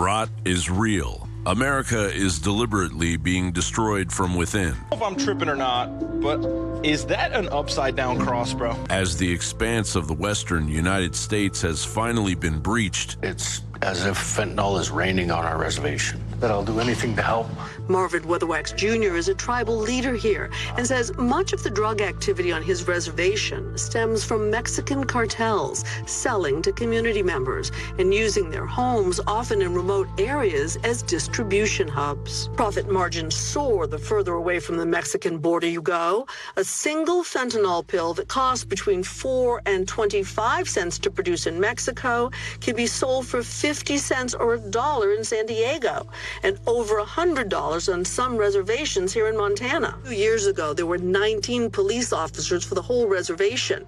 rot is real. America is deliberately being destroyed from within. if I'm tripping or not, but is that an upside down cross, bro? As the expanse of the western United States has finally been breached, It's as if fentanyl is raining on our reservation. That I'll do anything to help. Marvin Weatherwax Jr. is a tribal leader here and says much of the drug activity on his reservation stems from Mexican cartels selling to community members and using their homes, often in remote areas, as distribution hubs. Profit margins soar the further away from the Mexican border you go. A single fentanyl pill that costs between 4 and 25 cents to produce in Mexico can be sold for 50 cents or a dollar in San Diego and over $100 on some reservations here in Montana. Two years ago, there were 19 police officers for the whole reservation.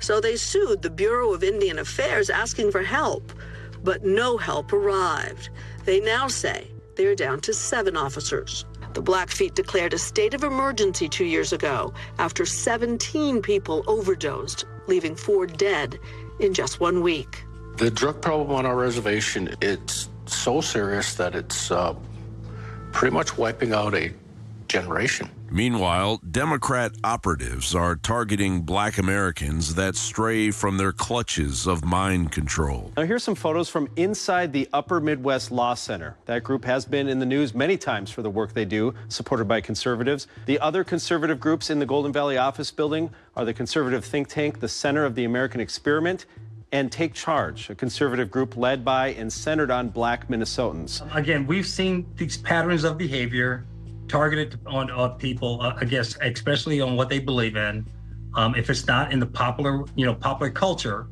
So they sued the Bureau of Indian Affairs asking for help, but no help arrived. They now say they're down to seven officers. The Blackfeet declared a state of emergency two years ago after 17 people overdosed, leaving four dead in just one week. The drug problem on our reservation, it's so serious that it's uh, pretty much wiping out a generation. Meanwhile, Democrat operatives are targeting black Americans that stray from their clutches of mind control. Now, here's some photos from inside the Upper Midwest Law Center. That group has been in the news many times for the work they do, supported by conservatives. The other conservative groups in the Golden Valley office building are the conservative think tank, the Center of the American Experiment, and Take Charge, a conservative group led by and centered on black Minnesotans. Again, we've seen these patterns of behavior targeted on uh, people, uh, I guess, especially on what they believe in. Um, if it's not in the popular, you know, popular culture,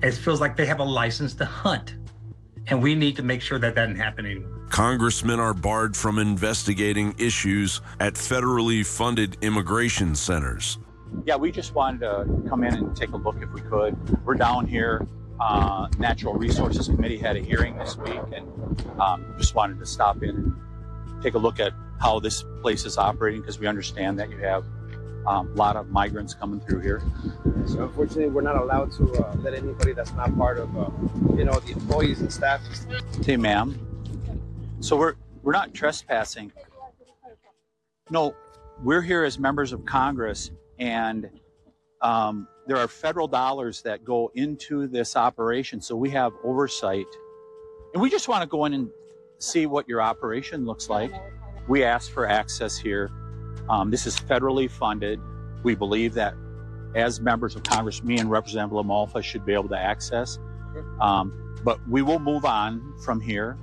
it feels like they have a license to hunt. And we need to make sure that that doesn't happen anymore. Congressmen are barred from investigating issues at federally funded immigration centers. Yeah, we just wanted to come in and take a look if we could. We're down here. Uh, Natural Resources Committee had a hearing this week and um, just wanted to stop in and take a look at how this place is operating because we understand that you have um, a lot of migrants coming through here. So unfortunately, we're not allowed to uh, let anybody that's not part of, uh, you know, the employees and staff. Hey, ma'am. So we're we're not trespassing. No, we're here as members of Congress, and um, there are federal dollars that go into this operation. So we have oversight, and we just want to go in and see what your operation looks like. We ask for access here. Um, this is federally funded. We believe that as members of Congress, me and Representative LaMalfa should be able to access. Um, but we will move on from here.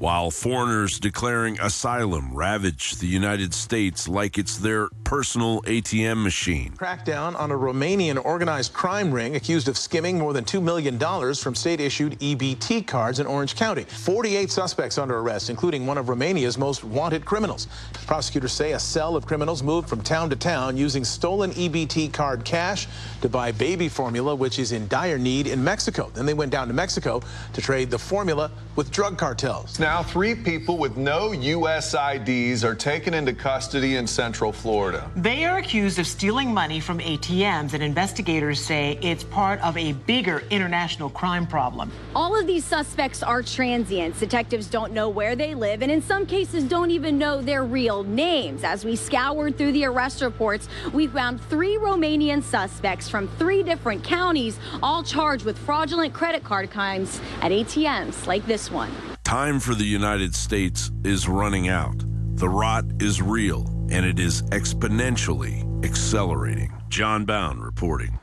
While foreigners declaring asylum ravage the United States like it's their personal ATM machine. Crackdown on a Romanian organized crime ring accused of skimming more than $2 million from state issued EBT cards in Orange County. 48 suspects under arrest, including one of Romania's most wanted criminals. Prosecutors say a cell of criminals moved from town to town using stolen EBT card cash to buy baby formula, which is in dire need in Mexico. Then they went down to Mexico to trade the formula with drug cartels. Now, three people with no U.S. IDs are taken into custody in Central Florida. They are accused of stealing money from ATMs, and investigators say it's part of a bigger international crime problem. All of these suspects are transients. Detectives don't know where they live, and in some cases, don't even know their real names. As we scoured through the arrest reports, we found three Romanian suspects from three different counties, all charged with fraudulent credit card crimes at ATMs like this one. Time for the United States is running out. The rot is real, and it is exponentially accelerating. John Bowne reporting.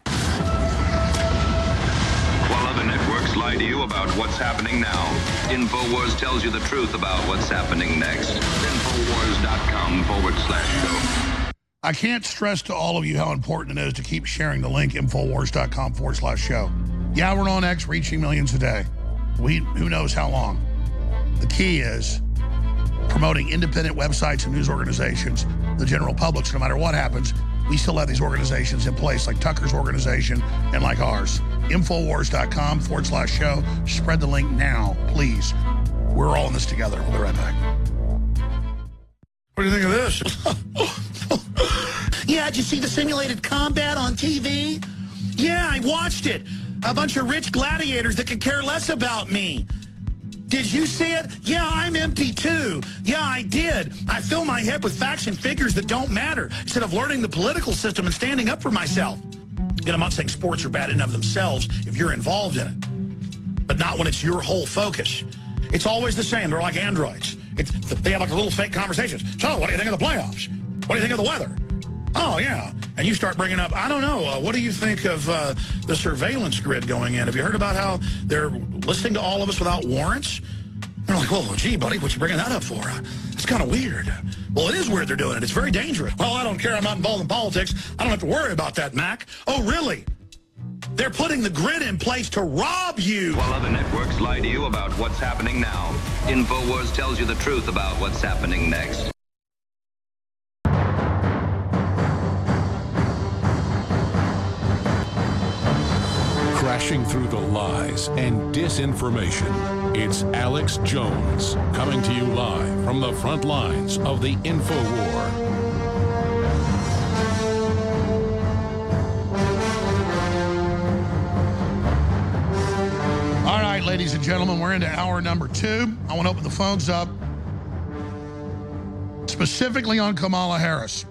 While other networks lie to you about what's happening now, InfoWars tells you the truth about what's happening next. Infowars.com forward slash show. I can't stress to all of you how important it is to keep sharing the link, Infowars.com forward slash show. Yeah, we're on X reaching millions a day. We, who knows how long. The key is promoting independent websites and news organizations, the general public, so no matter what happens, we still have these organizations in place, like Tucker's organization and like ours. Infowars.com forward slash show. Spread the link now, please. We're all in this together. We'll be right back. What do you think of this? Yeah, did you see the simulated combat on TV? Yeah, I watched it. A bunch of rich gladiators that could care less about me. Did you see it? Yeah, I'm empty too. Yeah, I did. I fill my head with facts and figures that don't matter instead of learning the political system and standing up for myself. And I'm not saying sports are bad in of themselves if you're involved in it, but not when it's your whole focus. It's always the same. They're like androids. It's, they have like little fake conversations. So, what do you think of the playoffs? What do you think of the weather? Oh, yeah. And you start bringing up, I don't know, uh, what do you think of uh, the surveillance grid going in? Have you heard about how they're listening to all of us without warrants? They're like, well, gee, buddy, what you bringing that up for? Uh, it's kind of weird. Well, it is weird they're doing it. It's very dangerous. Well, I don't care. I'm not involved in politics. I don't have to worry about that, Mac. Oh, really? They're putting the grid in place to rob you. While other networks lie to you about what's happening now, InfoWars tells you the truth about what's happening next. Through the lies and disinformation, it's Alex Jones coming to you live from the front lines of the info war. All right, ladies and gentlemen, we're into hour number two. I want to open the phones up specifically on Kamala Harris.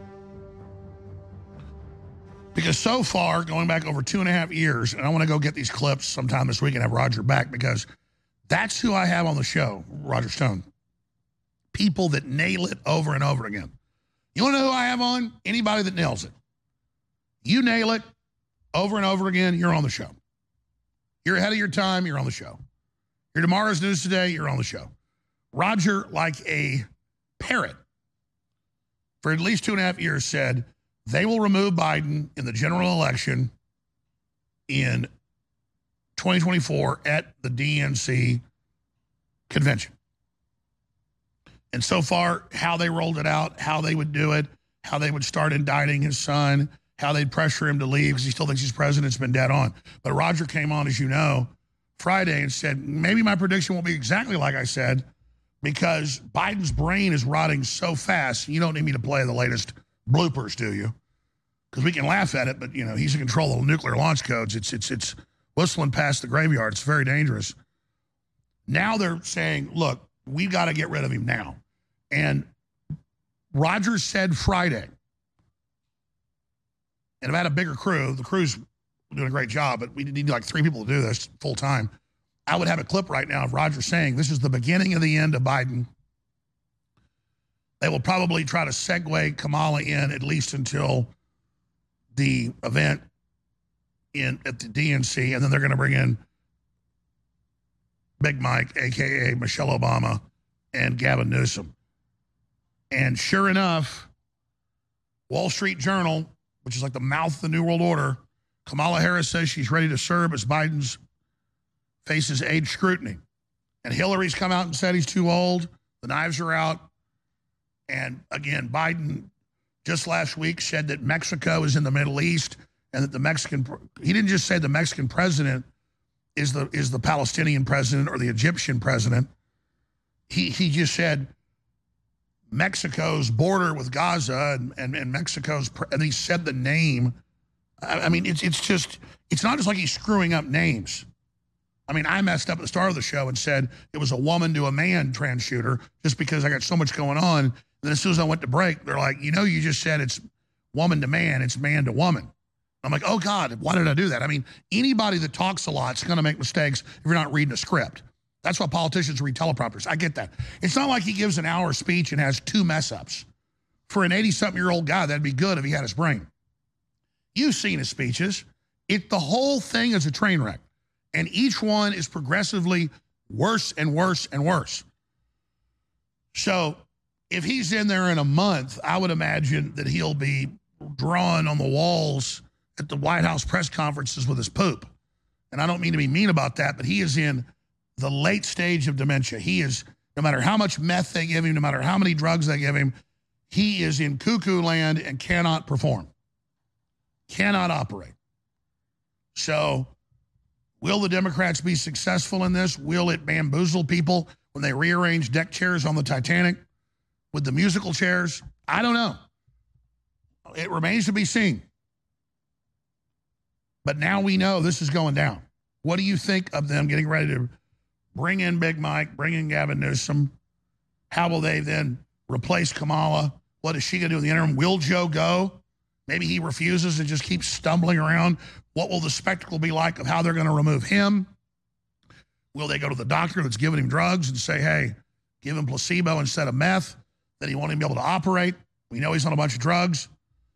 Because so far, going back over two and a half years, and I want to go get these clips sometime this week and have Roger back because that's who I have on the show, Roger Stone. People that nail it over and over again. You want to know who I have on? Anybody that nails it. You nail it over and over again, you're on the show. You're ahead of your time, you're on the show. You're tomorrow's news today, you're on the show. Roger, like a parrot, for at least two and a half years said, they will remove Biden in the general election in 2024 at the DNC convention. And so far, how they rolled it out, how they would do it, how they would start indicting his son, how they'd pressure him to leave because he still thinks he's president, it's been dead on. But Roger came on, as you know, Friday and said, maybe my prediction won't be exactly like I said because Biden's brain is rotting so fast. You don't need me to play the latest bloopers, do you? Because we can laugh at it, but you know he's in control of nuclear launch codes. It's it's it's whistling past the graveyard. It's very dangerous. Now they're saying, look, we've got to get rid of him now. And Rogers said Friday, and I've had a bigger crew. The crew's doing a great job, but we need like three people to do this full time. I would have a clip right now of Roger saying this is the beginning of the end of Biden. They will probably try to segue Kamala in at least until the event in at the DNC, and then they're going to bring in Big Mike, aka Michelle Obama, and Gavin Newsom. And sure enough, Wall Street Journal, which is like the mouth of the New World Order, Kamala Harris says she's ready to serve as Biden's faces age scrutiny. And Hillary's come out and said he's too old. The knives are out. And again, Biden just last week said that Mexico is in the Middle East and that the Mexican he didn't just say the Mexican president is the is the Palestinian president or the Egyptian president. He he just said Mexico's border with Gaza and, and, and Mexico's and he said the name. I, I mean, it's it's just it's not just like he's screwing up names. I mean, I messed up at the start of the show and said it was a woman to a man trans shooter just because I got so much going on. Then as soon as I went to break, they're like, you know, you just said it's woman to man, it's man to woman. I'm like, oh God, why did I do that? I mean, anybody that talks a lot is going to make mistakes if you're not reading a script. That's why politicians read teleprompters. I get that. It's not like he gives an hour speech and has two mess ups. For an 80 something year old guy, that'd be good if he had his brain. You've seen his speeches. It the whole thing is a train wreck. And each one is progressively worse and worse and worse. So if he's in there in a month, I would imagine that he'll be drawn on the walls at the White House press conferences with his poop. And I don't mean to be mean about that, but he is in the late stage of dementia. He is, no matter how much meth they give him, no matter how many drugs they give him, he is in cuckoo land and cannot perform, cannot operate. So, will the Democrats be successful in this? Will it bamboozle people when they rearrange deck chairs on the Titanic with the musical chairs? I don't know. It remains to be seen. But now we know this is going down. What do you think of them getting ready to bring in Big Mike, bring in Gavin Newsom. How will they then replace Kamala? What is she going to do in the interim? Will Joe go? Maybe he refuses and just keeps stumbling around. What will the spectacle be like of how they're going to remove him? Will they go to the doctor that's giving him drugs and say, hey, give him placebo instead of meth? Then he won't even be able to operate. We know he's on a bunch of drugs,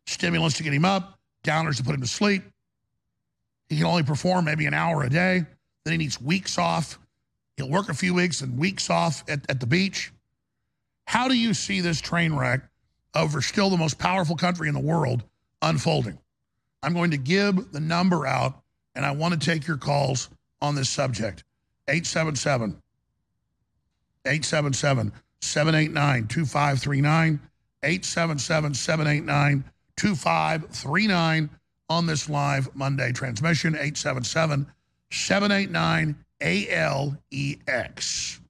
stimulants to get him up, downers to put him to sleep. He can only perform maybe an hour a day. Then he needs weeks off. He'll work a few weeks and weeks off at, at the beach. How do you see this train wreck over still the most powerful country in the world unfolding? I'm going to give the number out, and I want to take your calls on this subject. 877 877 789 2539. 877 789 2539 on this live Monday transmission. 877 789 ALEX.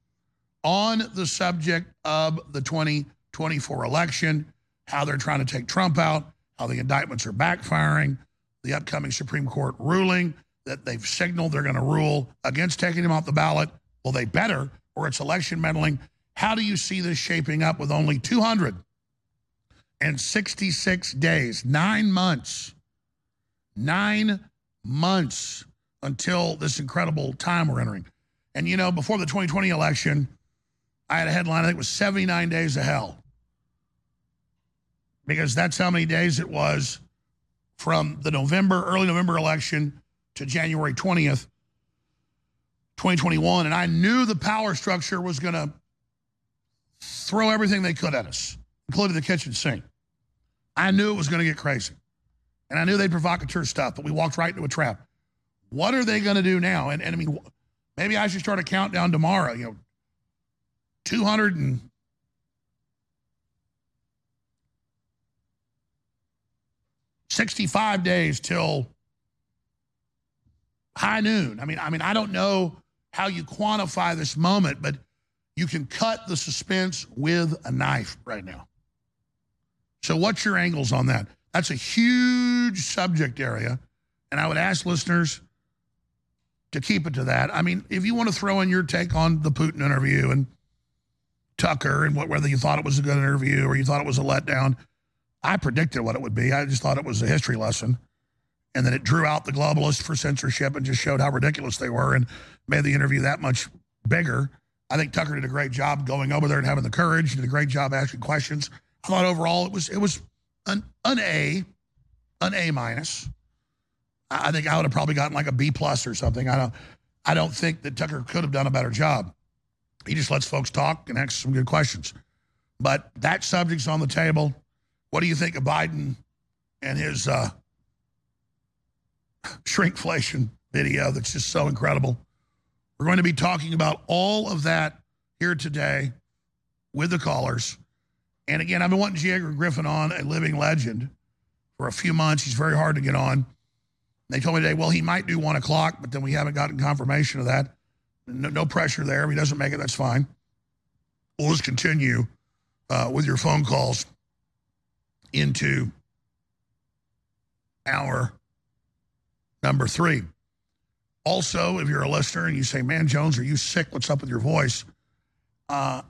On the subject of the 2024 election, how they're trying to take Trump out, how the indictments are backfiring, the upcoming Supreme Court ruling that they've signaled they're going to rule against taking him off the ballot. Well, they better, or it's election meddling. How do you see this shaping up with only 266 days, nine months, nine months until this incredible time we're entering? And, you know, before the 2020 election, I had a headline, I think it was 79 days of hell. Because that's how many days it was from the November, early November election to January 20th, 2021. And I knew the power structure was going to throw everything they could at us, including the kitchen sink. I knew it was going to get crazy. And I knew they'd provocateur stuff, but we walked right into a trap. What are they going to do now? And, and I mean, maybe I should start a countdown tomorrow. You know, 200 and Sixty-five days till high noon. I mean, I mean, I don't know how you quantify this moment, but you can cut the suspense with a knife right now. So, what's your angles on that? That's a huge subject area, and I would ask listeners to keep it to that. I mean, if you want to throw in your take on the Putin interview and Tucker and what, whether you thought it was a good interview or you thought it was a letdown, I predicted what it would be. I just thought it was a history lesson. And then it drew out the globalists for censorship and just showed how ridiculous they were and made the interview that much bigger. I think Tucker did a great job going over there and having the courage. He did a great job asking questions. I thought overall it was it was an an A, an A minus. I think I would have probably gotten like a B plus or something. I don't I don't think that Tucker could have done a better job. He just lets folks talk and ask some good questions. But that subject's on the table. What do you think of Biden and his uh, shrinkflation video that's just so incredible? We're going to be talking about all of that here today with the callers. And again, I've been wanting G. Edward Griffin on, a living legend, for a few months. He's very hard to get on. They told me today, well, he might do one o'clock, but then we haven't gotten confirmation of that. No, no pressure there. If he doesn't make it, that's fine. We'll just continue uh, with your phone calls into hour number three. Also, if you're a listener and you say, man, Jones, are you sick? What's up with your voice? Uh,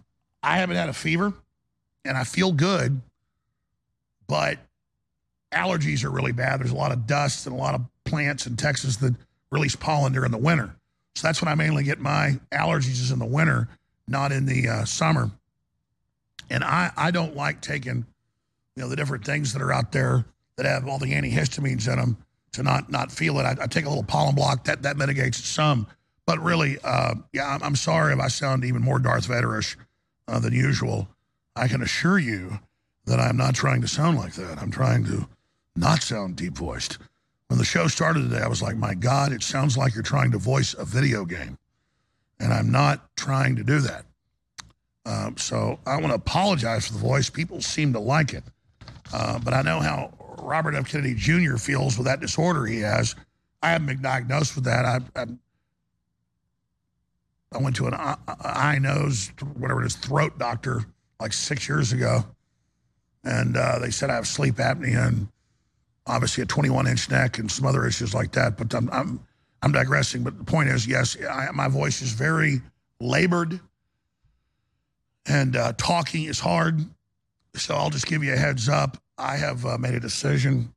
I haven't had a fever and I feel good, but allergies are really bad. There's a lot of dust and a lot of plants in Texas that release pollen during the winter. So that's when I mainly get my allergies is in the winter, not in the uh, summer. And I, I don't like taking, you know, the different things that are out there that have all the antihistamines in them to not not feel it. I, I take a little pollen block that that mitigates it some. But really, uh, yeah, I'm, I'm, sorry if I sound even more Darth Vaderish uh, than usual. I can assure you that I'm not trying to sound like that. I'm trying to not sound deep voiced. When the show started today, I was like, my God, it sounds like you're trying to voice a video game. And I'm not trying to do that. Um, so I want to apologize for the voice. People seem to like it. Uh, but I know how Robert F. Kennedy Jr. feels with that disorder he has. I haven't been diagnosed with that. I, I, I went to an eye, eye, nose, whatever it is, throat doctor like six years ago. And uh, they said I have sleep apnea and obviously a 21 inch neck and some other issues like that. But I'm, I'm, I'm digressing. But the point is, yes, I, my voice is very labored, and uh, talking is hard. So I'll just give you a heads up. I have uh, made a decision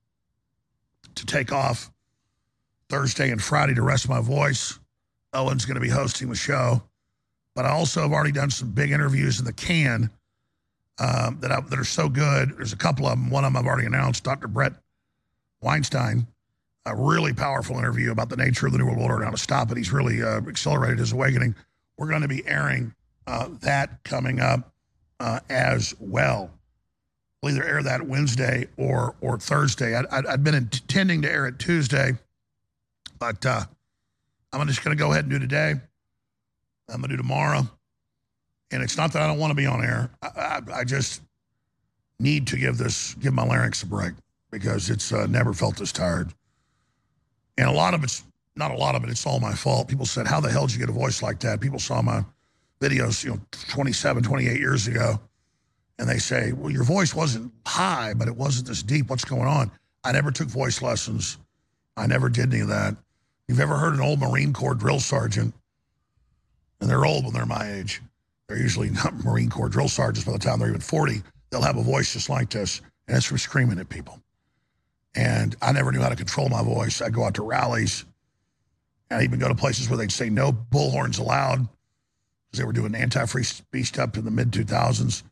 to take off Thursday and Friday to rest my voice. Owen's going to be hosting the show, but I also have already done some big interviews in the can um, that I, that are so good. There's a couple of them. One of them I've already announced. Dr. Bret Weinstein, a really powerful interview about the nature of the New World Order and how to stop it. He's really uh, accelerated his awakening. We're going to be airing uh, that coming up uh, as well. We'll either air that Wednesday or or Thursday. I, I, I'd been intending to air it Tuesday, but uh, I'm just going to go ahead and do today. I'm going to do tomorrow. And it's not that I don't want to be on air. I, I, I just need to give this, give my larynx a break because it's uh, never felt this tired. And a lot of it's not a lot of it. It's all my fault. People said, "How the hell did you get a voice like that?" People saw my videos, you know, 27, 28 years ago, and they say, "Well, your voice wasn't high, but it wasn't this deep. What's going on?" I never took voice lessons. I never did any of that. You've ever heard an old Marine Corps drill sergeant, and they're old when they're my age. They're usually not Marine Corps drill sergeants by the time they're even 40. They'll have a voice just like this, and it's from screaming at people. And I never knew how to control my voice. I'd go out to rallies, and I'd even go to places where they'd say no bullhorns allowed because they were doing anti-free speech up in the mid 2000s.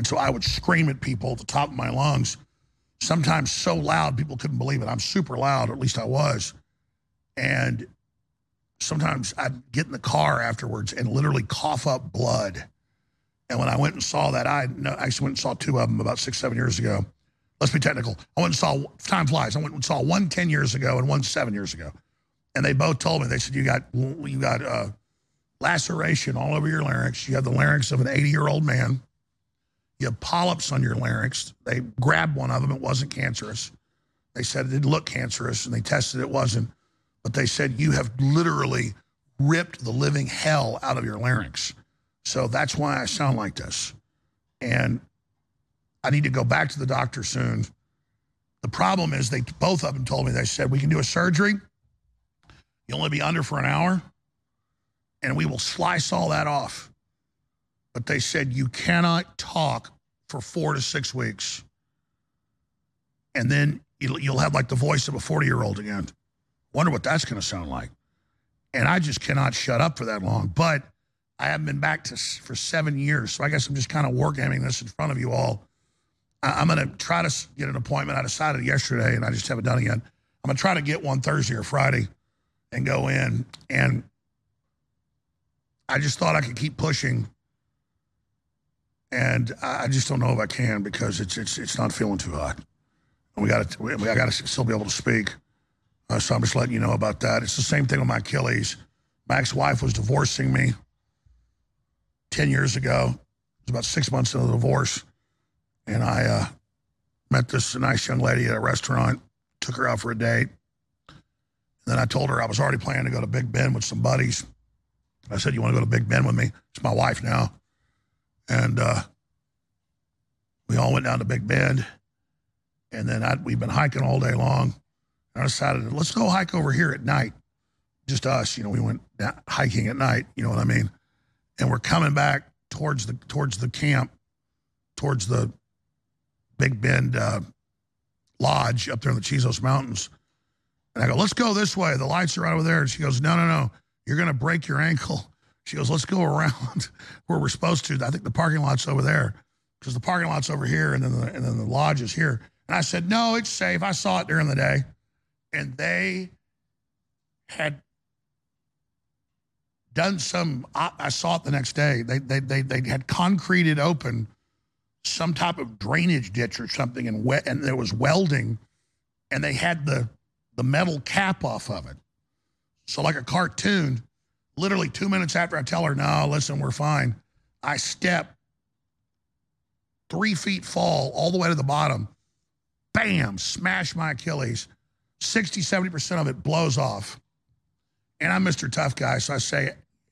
And so I would scream at people at the top of my lungs, sometimes so loud people couldn't believe it. I'm super loud, or at least I was. And sometimes I'd get in the car afterwards and literally cough up blood. And when I went and saw that, I actually went and saw two of them about six, seven years ago. Let's be technical. I went and saw, time flies. I went and saw one 10 years ago and one seven years ago. And they both told me, they said, you got, you got uh, laceration all over your larynx. You have the larynx of an 80 year old man. You have polyps on your larynx. They grabbed one of them. It wasn't cancerous. They said it didn't look cancerous and they tested it wasn't. But they said you have literally ripped the living hell out of your larynx. So that's why I sound like this. And I need to go back to the doctor soon. The problem is they both of them told me they said we can do a surgery. You'll only be under for an hour and we will slice all that off. But they said you cannot talk for 4 to 6 weeks. And then you'll have like the voice of a 40-year-old again. Wonder what that's going to sound like. And I just cannot shut up for that long. But I haven't been back to for seven years, so I guess I'm just kind of wargaming this in front of you all. I, am going to try to get an appointment. I decided yesterday, and I just haven't done it yet. I'm going to try to get one Thursday or Friday and go in. And I just thought I could keep pushing, and I just don't know if I can because it's it's it's not feeling too hot. We got to we, I got to still be able to speak. Uh, so I'm just letting you know about that. It's the same thing with my Achilles. My ex-wife was divorcing me 10 years ago. It was about six months into the divorce. And I uh, met this nice young lady at a restaurant, took her out for a date. And then I told her I was already planning to go to Big Bend with some buddies. I said, you want to go to Big Bend with me? It's my wife now. And uh, we all went down to Big Bend. And then I'd, we've been hiking all day long. And I decided, let's go hike over here at night. Just us, you know, we went hiking at night, you know what I mean? And we're coming back towards the towards the camp, towards the Big Bend uh, Lodge up there in the Chisos Mountains. And I go, let's go this way. The lights are right over there. And she goes, no, no, no. You're going to break your ankle. She goes, let's go around where we're supposed to. I think the parking lot's over there because the parking lot's over here and then the, and then the lodge is here. And I said, no, it's safe. I saw it during the day and they had done some I, saw it the next day they, they they they had concreted open some type of drainage ditch or something and wet and there was welding and they had the the metal cap off of it so like a cartoon literally two minutes after i tell her no listen we're fine i step three feet fall all the way to the bottom bam smash my achilles 60, 70% of it blows off. And I'm Mr. Tough Guy, so I say,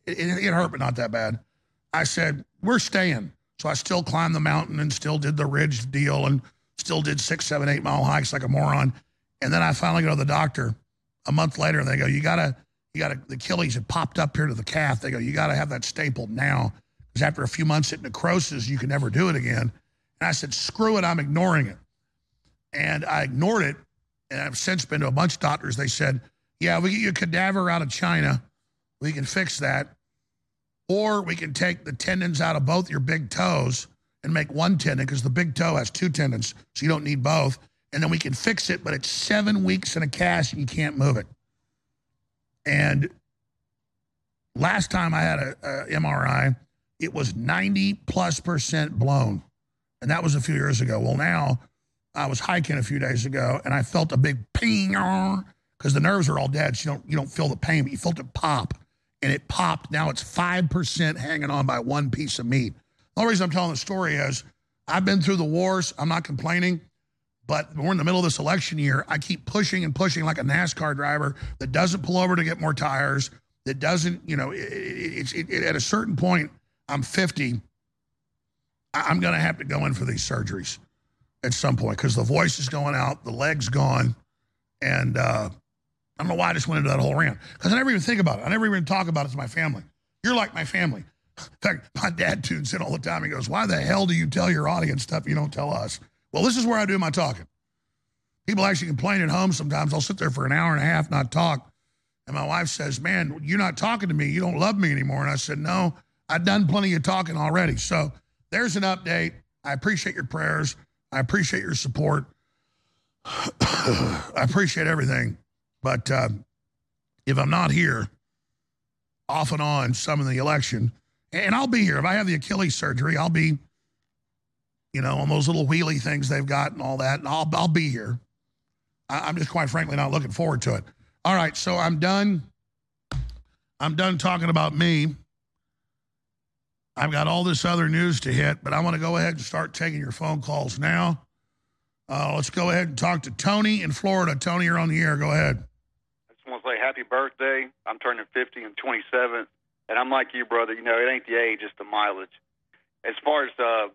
it, it, it hurt, but not that bad. I said, we're staying. So I still climbed the mountain and still did the ridge deal and still did six, seven, eight mile hikes like a moron. And then I finally go to the doctor a month later and they go, you gotta, you got the Achilles had popped up here to the calf. They go, you got to have that stapled now. Because after a few months it necrosis, you can never do it again. And I said, screw it, I'm ignoring it. And I ignored it. And I've since been to a bunch of doctors. They said, yeah, we get you a cadaver out of China. We can fix that. Or we can take the tendons out of both your big toes and make one tendon because the big toe has two tendons. So you don't need both. And then we can fix it, but it's seven weeks in a cast and you can't move it. And last time I had a, a MRI, it was 90 plus percent blown. And that was a few years ago. Well, now I was hiking a few days ago and I felt a big ping because the nerves are all dead. So you don't, you don't feel the pain, but you felt it pop. And it popped. Now it's 5% hanging on by one piece of meat. The only reason I'm telling the story is I've been through the wars. I'm not complaining. But we're in the middle of this election year. I keep pushing and pushing like a NASCAR driver that doesn't pull over to get more tires, that doesn't, you know, it's it, it, at a certain point, I'm 50. I'm going to have to go in for these surgeries at some point because the voice is going out, the leg's gone. And uh, I don't know why I just went into that whole rant because I never even think about it. I never even talk about it to my family. You're like my family. In fact, my dad tunes in all the time. He goes, Why the hell do you tell your audience stuff you don't tell us? Well, this is where I do my talking. People actually complain at home sometimes. I'll sit there for an hour and a half, not talk. And my wife says, Man, you're not talking to me. You don't love me anymore. And I said, No, I've done plenty of talking already. So there's an update. I appreciate your prayers. I appreciate your support. I appreciate everything. But uh, if I'm not here, off and on, some of the election, and I'll be here. If I have the Achilles surgery, I'll be you know, on those little wheelie things they've got and all that. And I'll, I'll be here. I, am just quite frankly not looking forward to it. All right, so I'm done. I'm done talking about me. I've got all this other news to hit, but I want to go ahead and start taking your phone calls now. Uh, let's go ahead and talk to Tony in Florida. Tony, you're on the air. Go ahead. I just want to say happy birthday. I'm turning 50 and 27, and I'm like you, brother. You know, it ain't the age, it's the mileage as far as uh,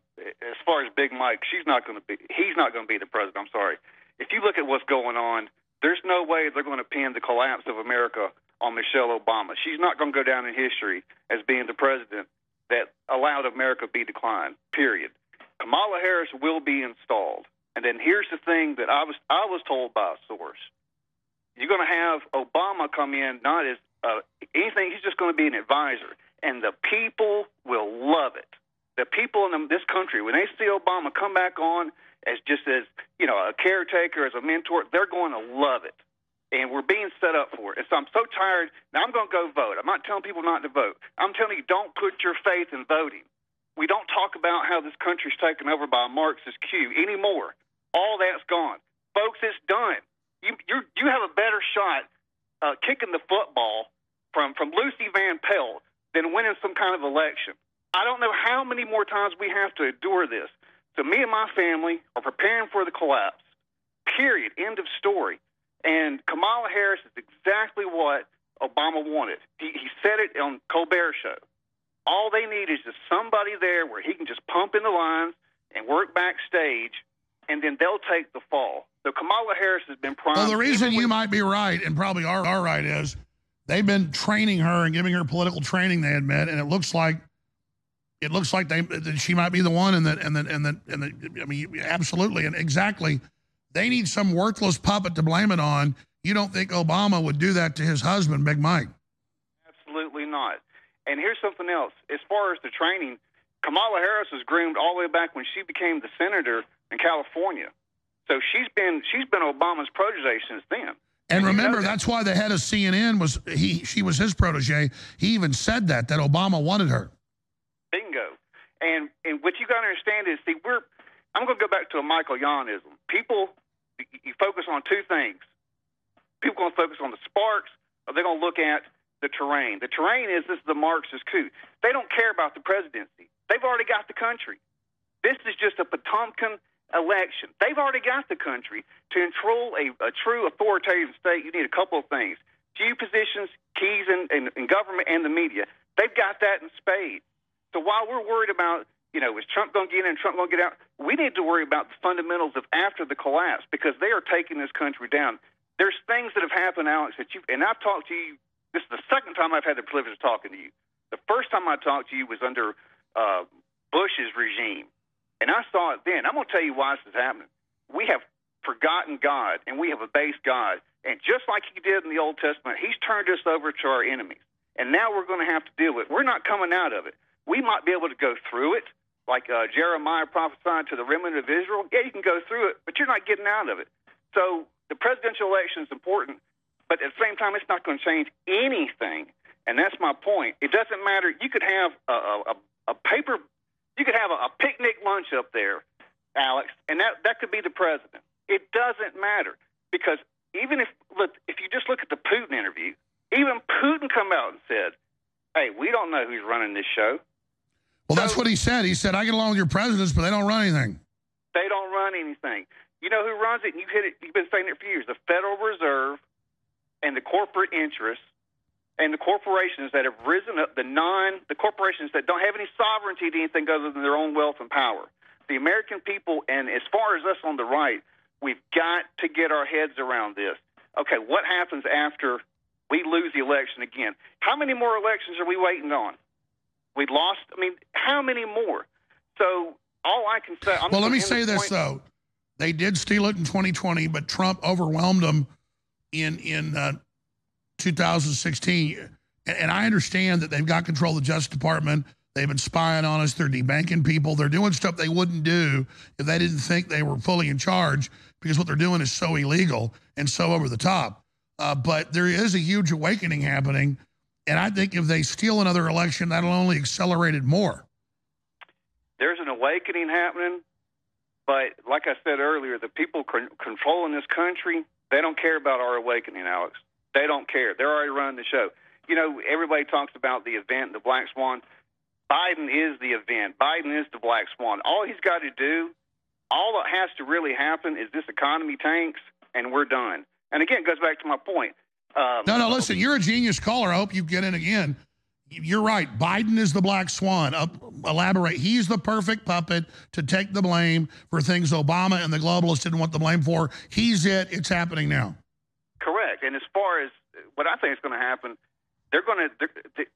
far as Big Mike, she's not going to be. He's not going to be the president. I'm sorry. If you look at what's going on, there's no way they're going to pin the collapse of America on Michelle Obama. She's not going to go down in history as being the president that allowed America to be declined. Period. Kamala Harris will be installed. And then here's the thing that I was I was told by a source: you're going to have Obama come in not as uh, anything. He's just going to be an advisor, and the people will love it the people in this country, when they see Obama come back on as just as you know a caretaker, as a mentor, they're going to love it. And we're being set up for it. And so I'm so tired. Now I'm going to go vote. I'm not telling people not to vote. I'm telling you, don't put your faith in voting. We don't talk about how this country's taken over by a Marxist Q anymore. All that's gone, folks. It's done. You you you have a better shot uh, kicking the football from from Lucy Van Pelt than winning some kind of election. I don't know how many more times we have to endure this. So me and my family are preparing for the collapse. Period. End of story. And Kamala Harris is exactly what Obama wanted. He, he said it on Colbert Show. All they need is just somebody there where he can just pump in the lines and work backstage, and then they'll take the fall. So Kamala Harris has been primed. Well, the reason you might be right, and probably are, are right, is they've been training her and giving her political training. They admit, and it looks like it looks like they that she might be the one, and that and that and that and that, I mean, absolutely and exactly. They need some worthless puppet to blame it on. You don't think Obama would do that to his husband, Big Mike? Absolutely not. And here's something else. As far as the training, Kamala Harris was groomed all the way back when she became the senator in California. So she's been she's been Obama's protege since then. And remember, that's why the head of CNN was he. She was his protege. He even said that that Obama wanted her. Bingo. And and what you got to understand is, see, we're I'm going to go back to a Michael Yonism. People, you focus on two things. People going to focus on the sparks, or they're going to look at the terrain. The terrain is this is the Marxist coup. They don't care about the presidency. They've already got the country. This is just a Potemkin election. They've already got the country. To control a, a true authoritarian state, you need a couple of things. Few positions, keys in, in, in government and the media. They've got that in spades. So while we're worried about, you know, is Trump going to get in, and Trump going to get out, we need to worry about the fundamentals of after the collapse because they are taking this country down. There's things that have happened, Alex, that you and I've talked to you This is the second time I've had the privilege of talking to you. The first time I talked to you was under uh, Bush's regime, and I saw it then. I'm going to tell you why this is happening. We have forgotten God, and we have abased God. And just like He did in the Old Testament, He's turned us over to our enemies. And now we're going to have to deal with it. We're not coming out of it. We might be able to go through it, like uh, Jeremiah prophesied to the remnant of Israel. Yeah, you can go through it, but you're not getting out of it. So the presidential election is important, but at the same time, it's not going to change anything. And that's my point. It doesn't matter. You could have a, a, a paper, you could have a, a picnic lunch up there, Alex, and that, that could be the president. It doesn't matter because even if look, if you just look at the Putin interview, even Putin come out and said, "Hey, we don't know who's running this show." Well, that's what he said. He said, "I get along with your presidents, but they don't run anything." They don't run anything. You know who runs it? And you hit it. You've been saying it for years. The Federal Reserve and the corporate interests and the corporations that have risen up. The non, the corporations that don't have any sovereignty to anything other than their own wealth and power. The American people, and as far as us on the right, we've got to get our heads around this. Okay, what happens after we lose the election again? How many more elections are we waiting on? We lost. I mean, how many more? So all I can say. I'm well, let me say this point- though, they did steal it in 2020, but Trump overwhelmed them in in uh, 2016. And, and I understand that they've got control of the Justice Department. They've been spying on us. They're debanking people. They're doing stuff they wouldn't do if they didn't think they were fully in charge because what they're doing is so illegal and so over the top. Uh, but there is a huge awakening happening. And I think if they steal another election, that'll only accelerate it more. there's an awakening happening. But like I said earlier, the people con- controlling this country, they don't care about our awakening, Alex. They don't care. They're already running the show. You know, everybody talks about the event, the black swan. Biden is the event. Biden is the black swan. All he's got to do, all that has to really happen is this economy tanks, and we're done. And again, it goes back to my point. Um, No, no, listen, you're a genius caller. I hope you get in again. You're right. Biden is the black swan. Up, elaborate. He's the perfect puppet to take the blame for things Obama and the globalists didn't want the blame for. He's it. It's happening now. Correct. And as far as what I think is going to happen, they're going to.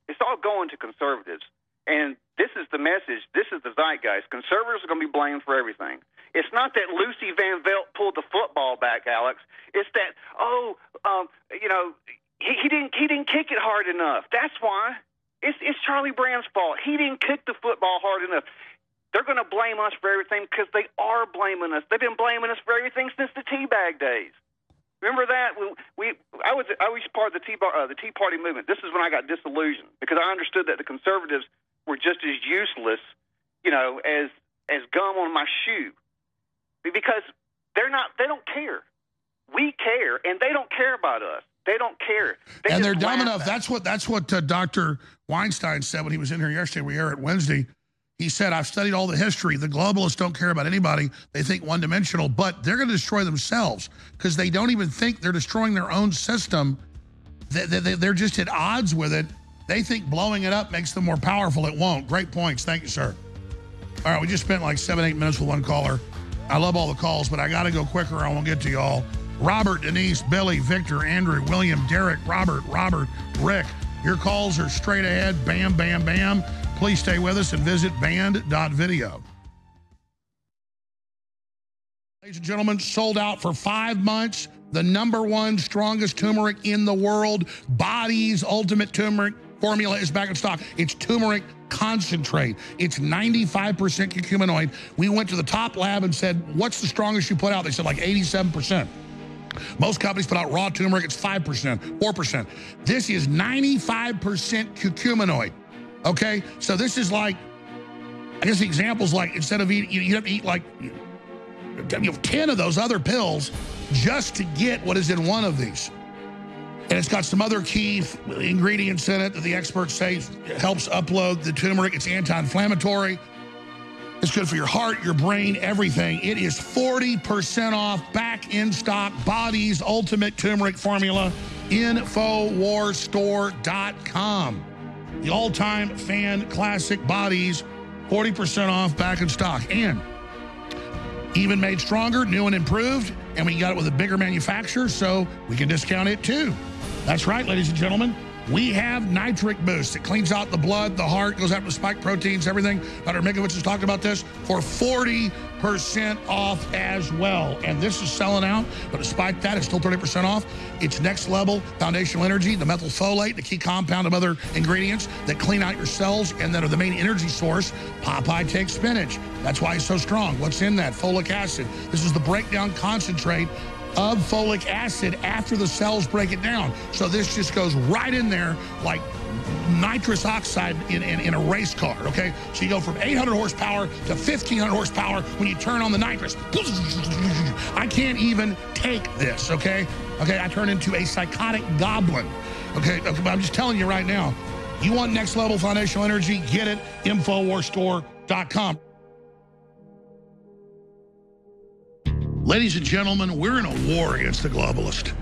It's all going to conservatives, and this is the message. This is the zeitgeist. Conservatives are going to be blamed for everything. It's not that Lucy Van Pelt pulled the football back, Alex. It's that oh, um, you know, he, he didn't he didn't kick it hard enough. That's why. It's it's Charlie Brown's fault. He didn't kick the football hard enough. They're going to blame us for everything because they are blaming us. They've been blaming us for everything since the teabag days. Remember that we, we I was I was part of the Tea uh, the Tea Party movement. This is when I got disillusioned because I understood that the conservatives were just as useless, you know, as as gum on my shoe, because they're not they don't care. We care, and they don't care about us. They don't care. They and they're dumb enough. That's what that's what uh, Dr. Weinstein said when he was in here yesterday. We air it Wednesday. He said, I've studied all the history. The globalists don't care about anybody. They think one dimensional, but they're going to destroy themselves because they don't even think they're destroying their own system. They, they, they're just at odds with it. They think blowing it up makes them more powerful. It won't. Great points. Thank you, sir. All right, we just spent like seven, eight minutes with one caller. I love all the calls, but I got to go quicker. I won't get to y'all. Robert, Denise, Billy, Victor, Andrew, William, Derek, Robert, Robert, Rick. Your calls are straight ahead. Bam, bam, bam. Please stay with us and visit banned.video. Ladies and gentlemen, sold out for five months. The number one strongest turmeric in the world, Body's Ultimate Turmeric Formula is back in stock. It's turmeric concentrate. It's 95% curcuminoid. We went to the top lab and said, What's the strongest you put out? They said like 87%. Most companies put out raw turmeric, it's 5%, 4%. This is 95% curcuminoid. Okay? So this is like, I guess the example's like instead of eating, you have to eat like you know, 10 of those other pills just to get what is in one of these. And it's got some other key ingredients in it that the experts say helps upload the turmeric. It's anti-inflammatory. It's good for your heart, your brain, everything. It is 40% off, back in stock. Body's Ultimate Turmeric Formula, Infowarstore.com. The all-time fan classic Bodies, 40% off, back in stock. And even made stronger, new and improved, and we got it with a bigger manufacturer, so we can discount it too. That's right, ladies and gentlemen. We have nitric boost. It cleans out the blood, the heart, goes after spike proteins, everything. Dr. Mikovits has talked about this for 40% off as well. And this is selling out, but despite that, it's still 30% off. It's next level foundational energy, the methylfolate, the key compound of other ingredients that clean out your cells and that are the main energy source. Popeye takes spinach. That's why it's so strong. What's in that? Folic acid. This is the breakdown concentrate of folic acid after the cells break it down. So this just goes right in there like nitrous oxide in, in, in, a race car, okay? So you go from 800 horsepower to 1500 horsepower when you turn on the nitrous. I can't even take this, okay? Okay, I turn into a psychotic goblin, okay? okay I'm just telling you right now, you want next level foundational energy, get it, InfoWarsStore.com. Ladies and gentlemen, we're in a war against the globalist,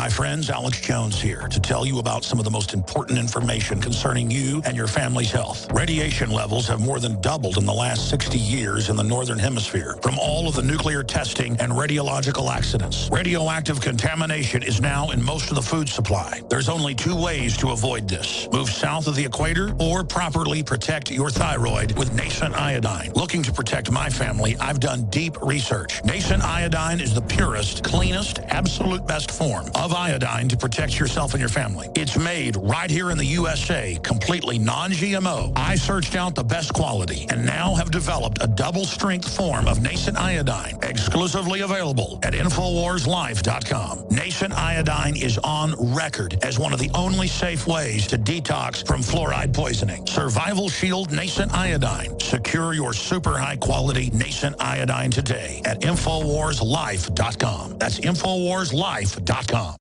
My friends, Alex Jones here to tell you about some of the most important information concerning you and your family's health. Radiation levels have more than doubled in the last 60 years in the Northern Hemisphere from all of the nuclear testing and radiological accidents. Radioactive contamination is now in most of the food supply. There's only two ways to avoid this. Move south of the equator or properly protect your thyroid with nascent iodine. Looking to protect my family, I've done deep research. Nascent iodine is the purest, cleanest, absolute best form of iodine to protect yourself and your family. It's made right here in the USA, completely non-GMO. I searched out the best quality and now have developed a double-strength form of nascent iodine, exclusively available at InfoWarsLife.com. Nascent iodine is on record as one of the only safe ways to detox from fluoride poisoning. Survival Shield Nascent Iodine. Secure your super high-quality nascent iodine today at InfoWarsLife.com. That's InfoWarsLife.com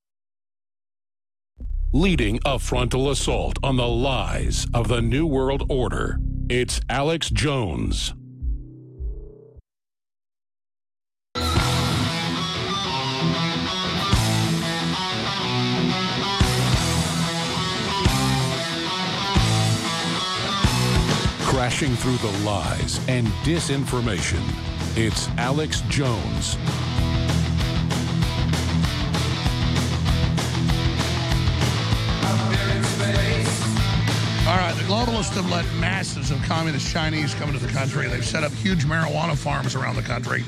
leading a frontal assault on the lies of the New World Order. It's Alex Jones. Crashing through the lies and disinformation. It's Alex Jones. All right, the globalists have let masses of communist Chinese come into the country. They've set up huge marijuana farms around the country.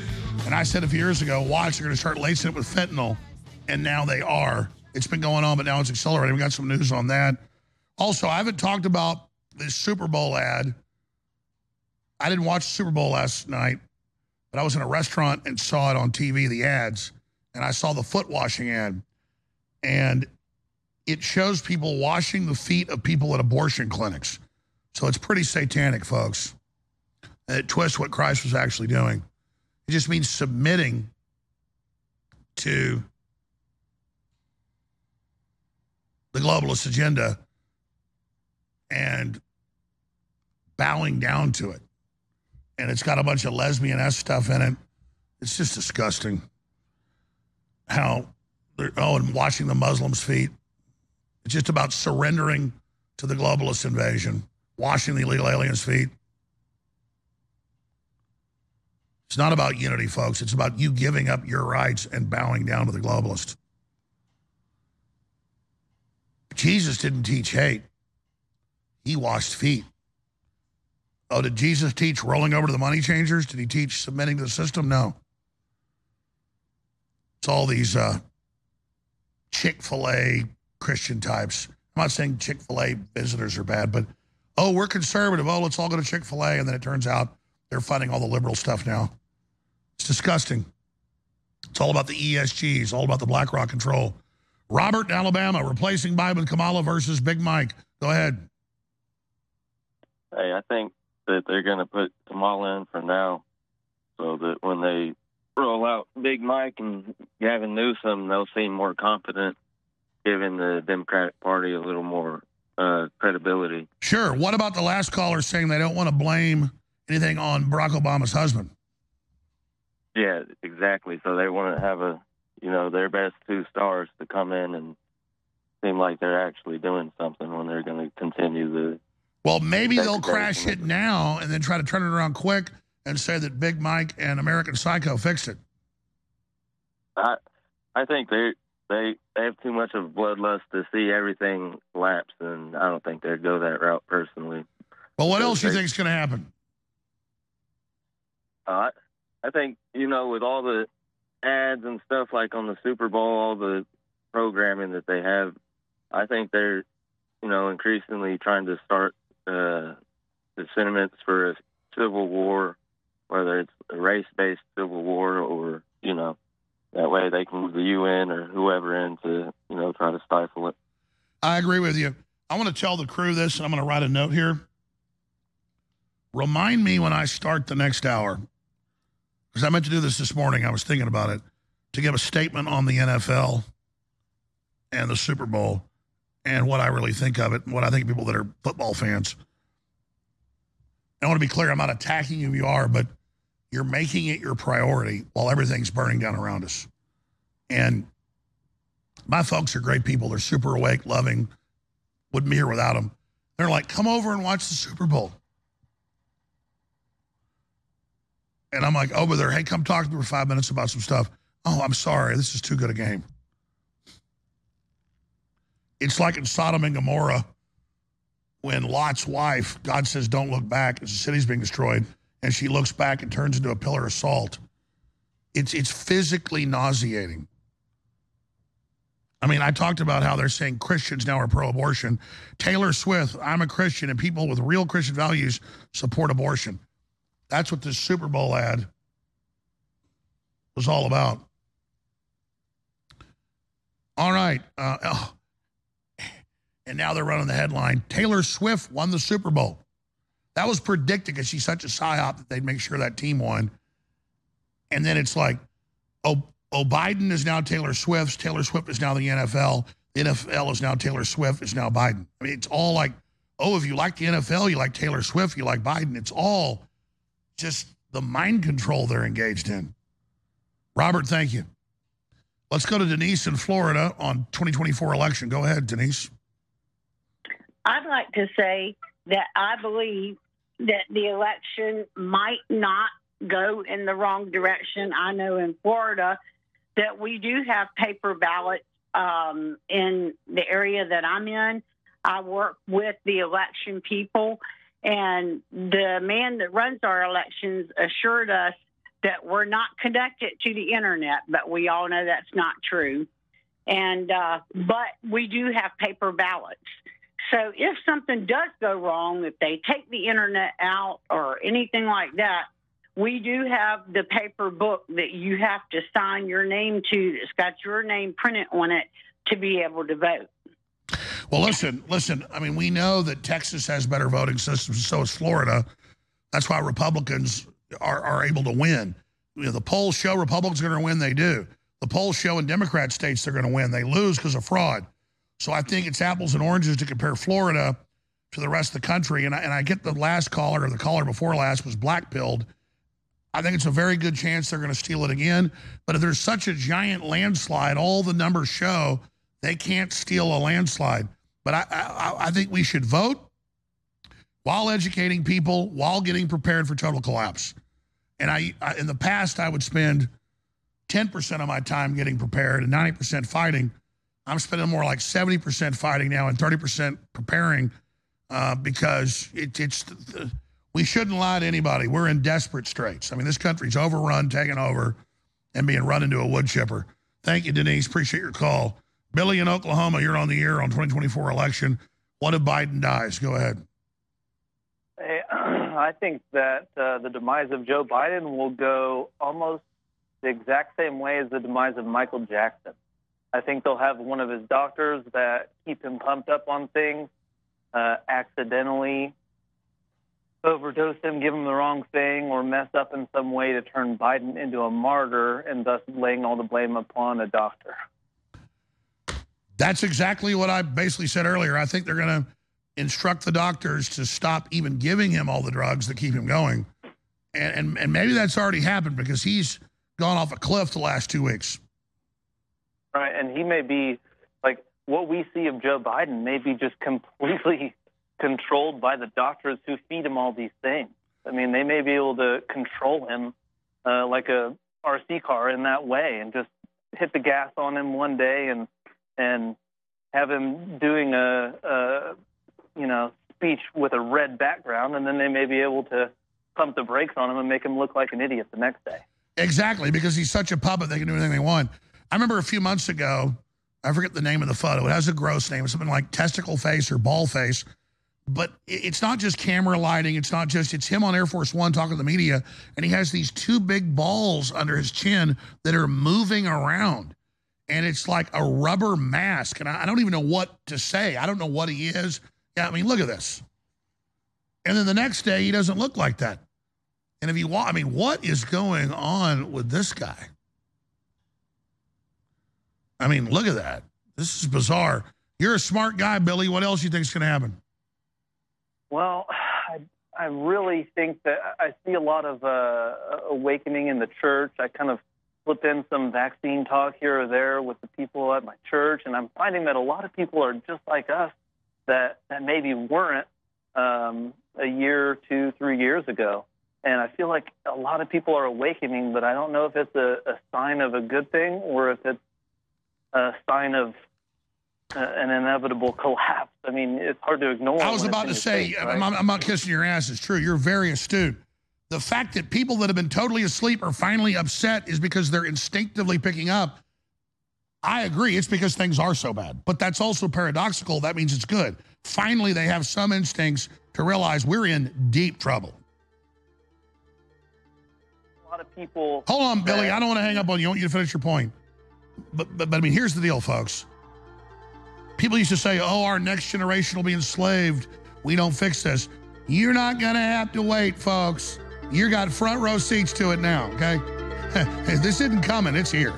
And I said a few years ago, watch, they're going to start lacing it with fentanyl. And now they are. It's been going on, but now it's accelerating. We got some news on that. Also, I haven't talked about this Super Bowl ad. I didn't watch Super Bowl last night, but I was in a restaurant and saw it on TV, the ads, and I saw the foot washing ad. And it shows people washing the feet of people at abortion clinics. So it's pretty satanic, folks. it twists what Christ was actually doing. It just means submitting to the globalist agenda and bowing down to it. And it's got a bunch of lesbian S stuff in it. It's just disgusting how they're, oh, and washing the Muslims' feet. It's just about surrendering to the globalist invasion, washing the illegal aliens' feet. It's not about unity, folks. It's about you giving up your rights and bowing down to the globalist. Jesus didn't teach hate. He washed feet. Oh, did Jesus teach rolling over to the money changers? Did he teach submitting to the system? No. It's all these uh, Chick-fil-A Christian types. I'm not saying Chick fil A visitors are bad, but oh, we're conservative. Oh, let's all go to Chick fil A. And then it turns out they're funding all the liberal stuff now. It's disgusting. It's all about the ESG. It's all about the BlackRock control. Robert in Alabama replacing Biden Kamala versus Big Mike. Go ahead. Hey, I think that they're going to put Kamala in for now so that when they roll out Big Mike and Gavin Newsom, they'll seem more confident, giving the Democratic Party a little more uh, credibility. Sure. What about the last caller saying they don't want to blame anything on Barack Obama's husband? Yeah, exactly. So they want to have a, you know, their best two stars to come in and seem like they're actually doing something when they're going to continue the. Well, maybe they'll crash it now and then try to turn it around quick and say that Big Mike and American Psycho fixed it. I, I think they they they have too much of bloodlust to see everything lapse, and I don't think they'd go that route personally. But what else do you think is going to happen? Uh, I think you know with all the ads and stuff like on the Super Bowl, all the programming that they have, I think they're you know increasingly trying to start uh, the sentiments for a civil war, whether it's a race-based civil war or you know that way they can move the UN or whoever in to you know try to stifle it. I agree with you. I want to tell the crew this, and I'm going to write a note here. Remind me when I start the next hour because I meant to do this this morning. I was thinking about it to give a statement on the NFL and the Super Bowl and what I really think of it and what I think people that are football fans. I want to be clear, I'm not attacking you, you are, but you're making it your priority while everything's burning down around us. And my folks are great people. They're super awake, loving. Wouldn't be here without them. They're like, come over and watch the Super Bowl. And I'm like, over there, hey, come talk to me for five minutes about some stuff. Oh, I'm sorry. This is too good a game. It's like in Sodom and Gomorrah when Lot's wife, God says, don't look back as the city's being destroyed, and she looks back and turns into a pillar of salt. It's, it's physically nauseating. I mean, I talked about how they're saying Christians now are pro abortion. Taylor Swift, I'm a Christian, and people with real Christian values support abortion. That's what this Super Bowl ad was all about. All right. Uh, oh. And now they're running the headline Taylor Swift won the Super Bowl. That was predicted because she's such a psyop that they'd make sure that team won. And then it's like, oh, oh, Biden is now Taylor Swift's. Taylor Swift is now the NFL. The NFL is now Taylor Swift. It's now Biden. I mean, it's all like, oh, if you like the NFL, you like Taylor Swift, you like Biden. It's all just the mind control they're engaged in. Robert, thank you. Let's go to Denise in Florida on 2024 election. Go ahead, Denise. I'd like to say that I believe that the election might not go in the wrong direction. I know in Florida that we do have paper ballots um, in the area that I'm in. I work with the election people, and the man that runs our elections assured us that we're not connected to the internet, but we all know that's not true. And uh, but we do have paper ballots. So if something does go wrong, if they take the internet out or anything like that, we do have the paper book that you have to sign your name to that's got your name printed on it to be able to vote. Well, listen, listen. I mean, we know that Texas has better voting systems, so is Florida. That's why Republicans are, are able to win. You know, the polls show Republicans are going to win. They do. The polls show in Democrat states they're going to win. They lose because of fraud. So I think it's apples and oranges to compare Florida to the rest of the country. And I, and I get the last caller or the caller before last was black pilled. I think it's a very good chance they're going to steal it again. But if there's such a giant landslide, all the numbers show they can't steal a landslide. But I, I, I think we should vote while educating people, while getting prepared for total collapse. And I, I in the past, I would spend 10% of my time getting prepared and 90% fighting. I'm spending more like 70% fighting now and 30% preparing uh, because it, it's the, we shouldn't lie to anybody. We're in desperate straits. I mean, this country's overrun, taken over, and being run into a wood chipper. Thank you, Denise. Appreciate your call. Billy in Oklahoma, you're on the air on 2024 election. What if Biden dies? Go ahead. I think that uh, the demise of Joe Biden will go almost the exact same way as the demise of Michael Jackson. I think they'll have one of his doctors that keep him pumped up on things, uh, accidentally overdose him, give him the wrong thing, or mess up in some way to turn Biden into a martyr and thus laying all the blame upon a doctor. That's exactly what I basically said earlier. I think they're going to instruct the doctors to stop even giving him all the drugs that keep him going. And, and, and maybe that's already happened because he's gone off a cliff the last two weeks. Right, and he may be like what we see of Joe Biden may be just completely controlled by the doctors who feed him all these things. I mean, they may be able to control him uh, like a RC car in that way, and just hit the gas on him one day and and have him doing a, a you know speech with a red background, and then they may be able to pump the brakes on him and make him look like an idiot the next day. Exactly, because he's such a puppet, they can do anything they want. I remember a few months ago, I forget the name of the photo. It has a gross name, something like testicle face or ball face. But it's not just camera lighting. It's not just, it's him on Air Force One talking to the media. And he has these two big balls under his chin that are moving around. And it's like a rubber mask. And I, don't even know what to say. I don't know what he is. Yeah, I mean, look at this. And then the next day, he doesn't look like that. And if you want, I mean, what is going on with this guy? I mean, look at that. This is bizarre. You're a smart guy, Billy. What else do you think is going to happen? Well, I, I really think that I see a lot of uh, awakening in the church. I kind of slip in some vaccine talk here or there with the people at my church, and I'm finding that a lot of people are just like us that, that maybe weren't um, a year, two, three years ago. And I feel like a lot of people are awakening, but I don't know if it's a, a sign of a good thing or if it's a sign of uh, an inevitable collapse. I mean, it's hard to ignore. I was about to say, face, right? I'm, I'm, not kissing your ass. It's true. You're very astute. The fact that people that have been totally asleep are finally upset is because they're instinctively picking up. I agree. It's because things are so bad. But that's also paradoxical. That means it's good. Finally, they have some instincts to realize we're in deep trouble. A lot of people. Hold on, Billy. I don't want to hang up on you. I want you to finish your point. But, but, but I mean, here's the deal, folks. People used to say, oh, our next generation will be enslaved. We don't fix this. You're not going to have to wait, folks. You got front row seats to it now, okay? this isn't coming, it's here.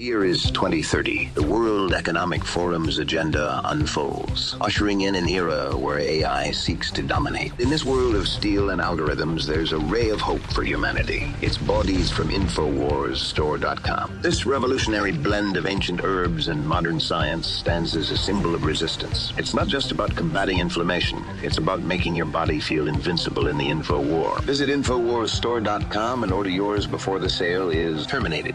Here is 2030. The World Economic Forum's agenda unfolds, ushering in an era where AI seeks to dominate. In this world of steel and algorithms, there's a ray of hope for humanity. It's Bodease from InfoWarsStore.com. This revolutionary blend of ancient herbs and modern science stands as a symbol of resistance. It's not just about combating inflammation, it's about making your body feel invincible in the info war. Visit InfoWarsStore.com and order yours before the sale is terminated.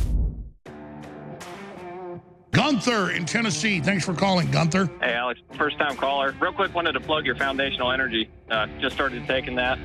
Gunther in Tennessee. Thanks for calling, Gunther. Hey, Alex, first time caller. Real quick, wanted to plug your foundational energy. Uh, just started taking that.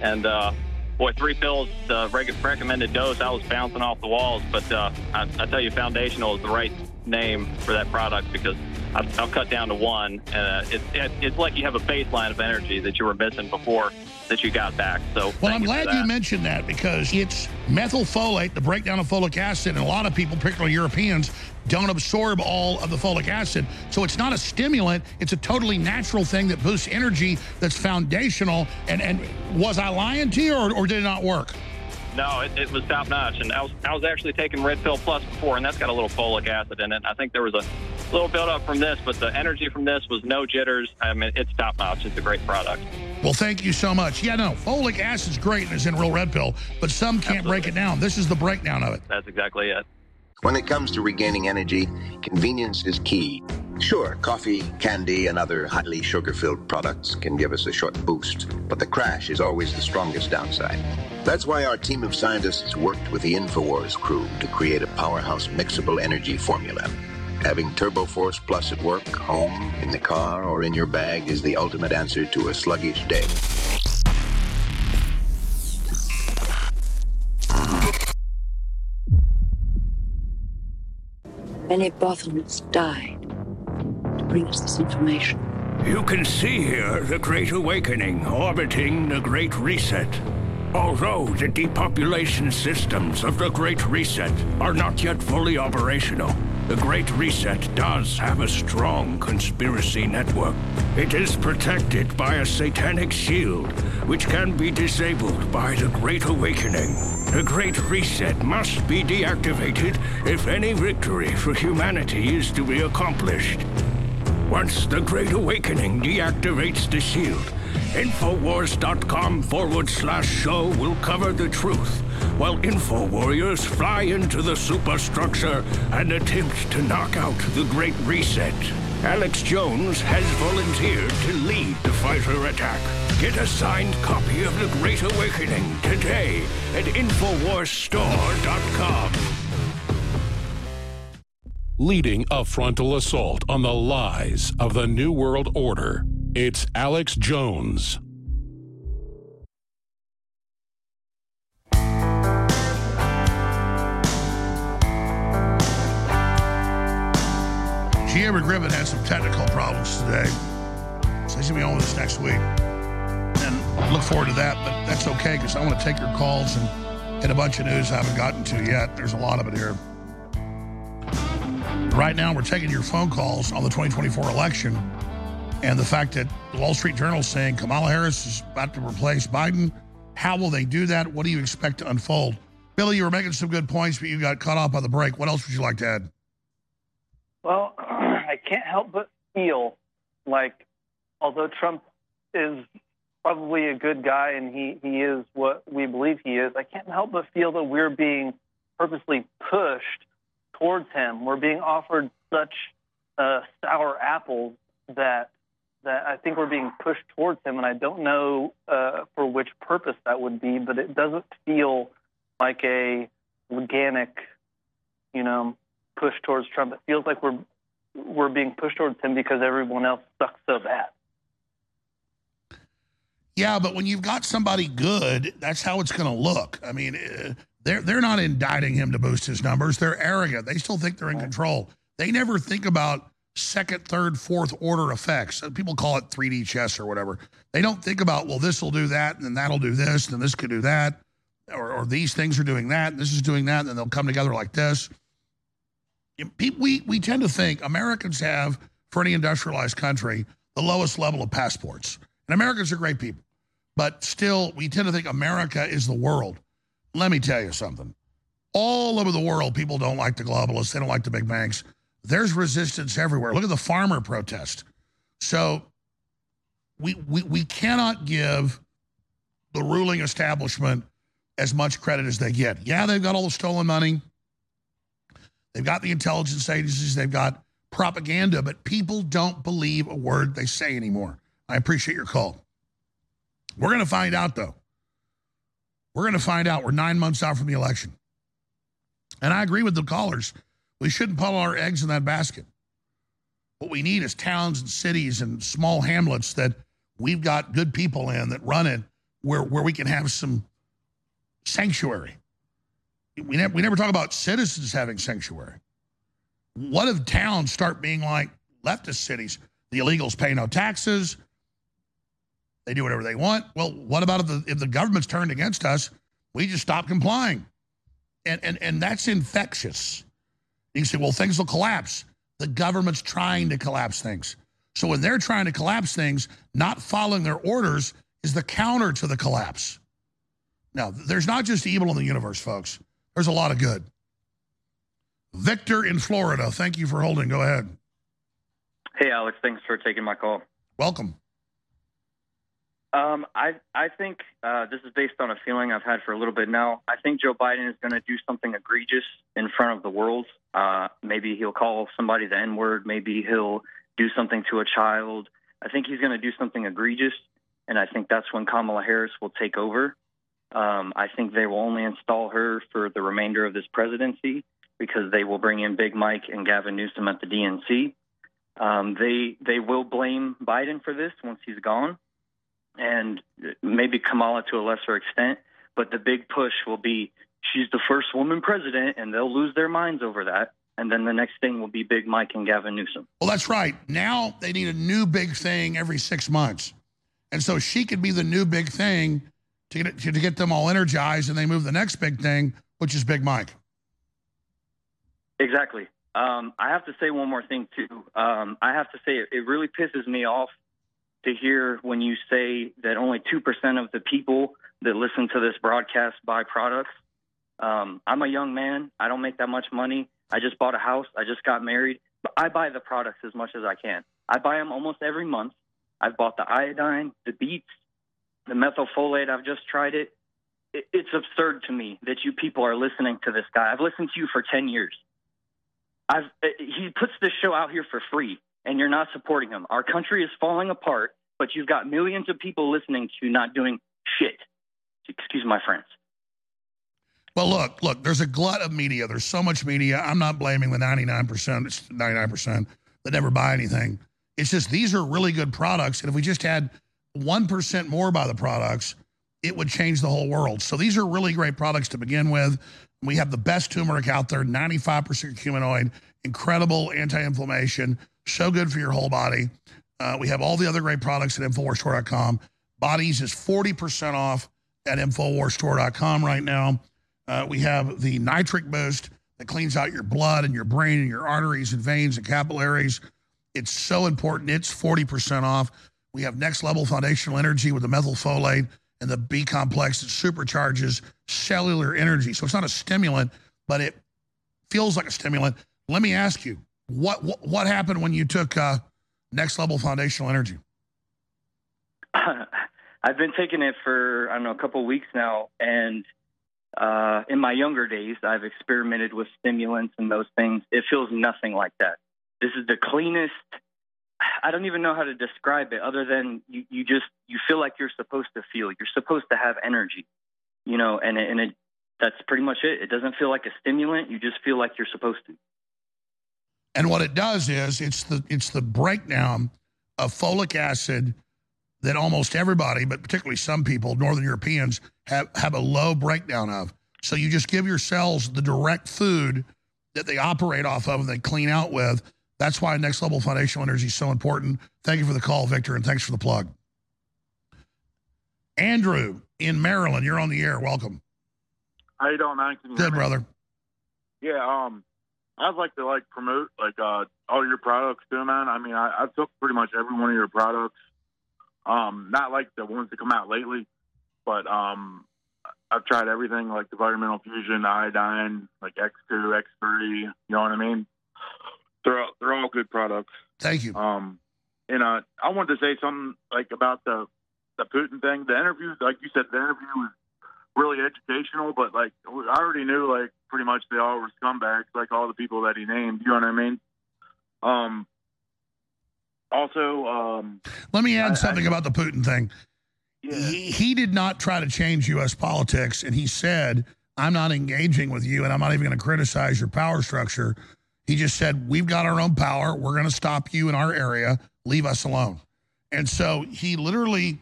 And, uh, boy, three pills, the reg- recommended dose, I was bouncing off the walls. But uh, I, I, tell you, foundational is the right name for that product because I've cut down to one. And uh, it, it, it's like you have a baseline of energy that you were missing before. that you got back. So Well, I'm you glad you mentioned that because it's methylfolate, the breakdown of folic acid, and a lot of people, particularly Europeans, don't absorb all of the folic acid. So it's not a stimulant, it's a totally natural thing that boosts energy that's foundational. And, and was I lying to you or, or did it not work? No, it, it was top notch, and I was I was actually taking Red Pill Plus before, and that's got a little folic acid in it. I think there was a little build up from this, but the energy from this was no jitters. I mean, it's top notch. It's a great product. Well, thank you so much. Yeah, no, folic acid's great and it's in real red pill, but some can't break it down. This is the breakdown of it. That's exactly it. When it comes to regaining energy, convenience is key. Sure, coffee, candy, and other highly sugar filled products can give us a short boost, but the crash is always the strongest downside. That's why our team of scientists worked with the InfoWars crew to create a powerhouse mixable energy formula. Having TurboForce Plus at work, home, in the car, or in your bag is the ultimate answer to a sluggish day. Many Bothans died to bring us this information. You can see here the Great Awakening orbiting the Great Reset. Although the depopulation systems of the Great Reset are not yet fully operational, the Great Reset does have a strong conspiracy network. It is protected by a satanic shield, which can be disabled by the Great Awakening. The Great Reset must be deactivated if any victory for humanity is to be accomplished. Once the Great Awakening deactivates the shield, Infowars.com forward slash show will cover the truth, while Info Warriors fly into the superstructure and attempt to knock out the Great Reset. Alex Jones has volunteered to lead the fighter attack. Get a signed copy of The Great Awakening today at InfoWarsStore.com. Leading a frontal assault on the lies of the New World Order, it's Alex Jones. G. Edward Griffin had some technical problems today. So he's going to be on with us next week. And look forward to that, but that's okay because I want to take your calls and hit a bunch of news I haven't gotten to yet. There's a lot of it here. Right now, we're taking your phone calls on the 2024 election and the fact that the Wall Street Journal is saying Kamala Harris is about to replace Biden. How will they do that? What do you expect to unfold? Billy, you were making some good points, but you got cut off by the break. What else would you like to add? Well, I can't help but feel like, although Trump is probably a good guy and he, he is what we believe he is, I can't help but feel that we're being purposely pushed towards him. We're being offered such uh, sour apples that that I think we're being pushed towards him, and I don't know uh, for which purpose that would be, but it doesn't feel like a organic, you know, push towards Trump. It feels like we're we're being pushed towards him because everyone else sucks so bad. Yeah, but when you've got somebody good, that's how it's going to look. I mean, uh, they're they're not indicting him to boost his numbers. They're arrogant. They still think they're in control. They never think about second, third, fourth order effects. People call it 3D chess or whatever. They don't think about, well, this will do that, and then that'll do this, and this could do that, or, or these things are doing that, and this is doing that, and then they'll come together like this. We, we tend to think Americans have, for any industrialized country, the lowest level of passports. And Americans are great people. But still, we tend to think America is the world. Let me tell you something. All over the world, people don't like the globalists. They don't like the big banks. There's resistance everywhere. Look at the farmer protest. So we, we, we cannot give the ruling establishment as much credit as they get. Yeah, they've got all the stolen money. They've got the intelligence agencies. They've got propaganda, but people don't believe a word they say anymore. I appreciate your call. We're going to find out, though. We're going to find out. We're nine months out from the election. And I agree with the callers. We shouldn't put all our eggs in that basket. What we need is towns and cities and small hamlets that we've got good people in that run it where, where we can have some sanctuary. We never, we never talk about citizens having sanctuary. What if towns start being like leftist cities? The illegals pay no taxes. They do whatever they want. Well, what about if the, if the government's turned against us? We just stop complying. And, and, and that's infectious. You say, well, things will collapse. The government's trying to collapse things. So when they're trying to collapse things, not following their orders is the counter to the collapse. Now, there's not just evil in the universe, folks. There's a lot of good. Victor in Florida, thank you for holding. Go ahead. Hey, Alex, thanks for taking my call. Welcome. Um, I I think uh, this is based on a feeling I've had for a little bit now. I think Joe Biden is going to do something egregious in front of the world. Uh, maybe he'll call somebody the N word. Maybe he'll do something to a child. I think he's going to do something egregious, and I think that's when Kamala Harris will take over. Um, I think they will only install her for the remainder of this presidency because they will bring in Big Mike and Gavin Newsom at the DNC. Um, they they will blame Biden for this once he's gone, and maybe Kamala to a lesser extent. But the big push will be she's the first woman president, and they'll lose their minds over that. And then the next thing will be Big Mike and Gavin Newsom. Well, that's right. Now they need a new big thing every six months. And so she could be the new big thing to get, to get them all energized and they move the next big thing, which is Big Mike. Exactly. Um, I have to say one more thing, too. Um, I have to say it, it really pisses me off to hear when you say that only 2% of the people that listen to this broadcast buy products. Um, I'm a young man. I don't make that much money. I just bought a house. I just got married. But I buy the products as much as I can. I buy them almost every month. I've bought the iodine, the beets, the methylfolate. I've just tried it. it. It's absurd to me that you people are listening to this guy. I've listened to you for 10 years. I've, uh, he puts this show out here for free, and you're not supporting him. Our country is falling apart, but you've got millions of people listening to you not doing shit. Excuse my friends. Well, look, look, there's a glut of media. There's so much media. I'm not blaming the 99%, it's 99% that never buy anything. It's just these are really good products. And if we just had 1% more buy the products, it would change the whole world. So these are really great products to begin with. We have the best turmeric out there, 95% curcuminoid, incredible anti-inflammation, so good for your whole body. Uh, we have all the other great products at InfoWarsStore.com. Bodease is 40% off at InfoWarsStore.com right now. Uh, we have the nitric boost that cleans out your blood and your brain and your arteries and veins and capillaries. It's so important. It's 40% off. We have next level foundational energy with the methylfolate and the B complex that supercharges cellular energy. So it's not a stimulant, but it feels like a stimulant. Let me ask you, what what, happened when you took uh, next level foundational energy? I've been taking it for I don't know a couple of weeks now, and uh, in my younger days, I've experimented with stimulants and those things. It feels nothing like that. This is the cleanest. I don't even know how to describe it other than you, you just you feel like you're supposed to feel. You're supposed to have energy, you know, and it, and it that's pretty much it. It doesn't feel like a stimulant. You just feel like you're supposed to. And what it does is it's the it's the breakdown of folic acid that almost everybody, but particularly some people, Northern Europeans, have, have a low breakdown of. So you just give your cells the direct food that they operate off of and they clean out with. That's why next level foundational energy is so important. Thank you for the call, Victor, and thanks for the plug. Andrew in Maryland, you're on the air. Welcome. How you doing, man? Good, brother. Yeah, um, I'd like to like promote like uh all your products too, man. I mean, I, I took pretty much every one of your products. Um, not like the ones that come out lately, but um, I've tried everything like the Vitamin Fusion, iodine, like X2, X3. You know what I mean? They're all, they're all good products. Thank you. Um, and uh, I wanted to say something like about the the Putin thing. The interview, like you said, the interview was really educational, but like I already knew, like pretty much they all were scumbags, like all the people that he named. You know what I mean? Um. Also, um, Let me add I- something I- about the Putin thing. He, he did not try to change U.S. politics, and he said, I'm not engaging with you, and I'm not even going to criticize your power structure. He just said, We've got our own power. We're going to stop you in our area. Leave us alone. And so he literally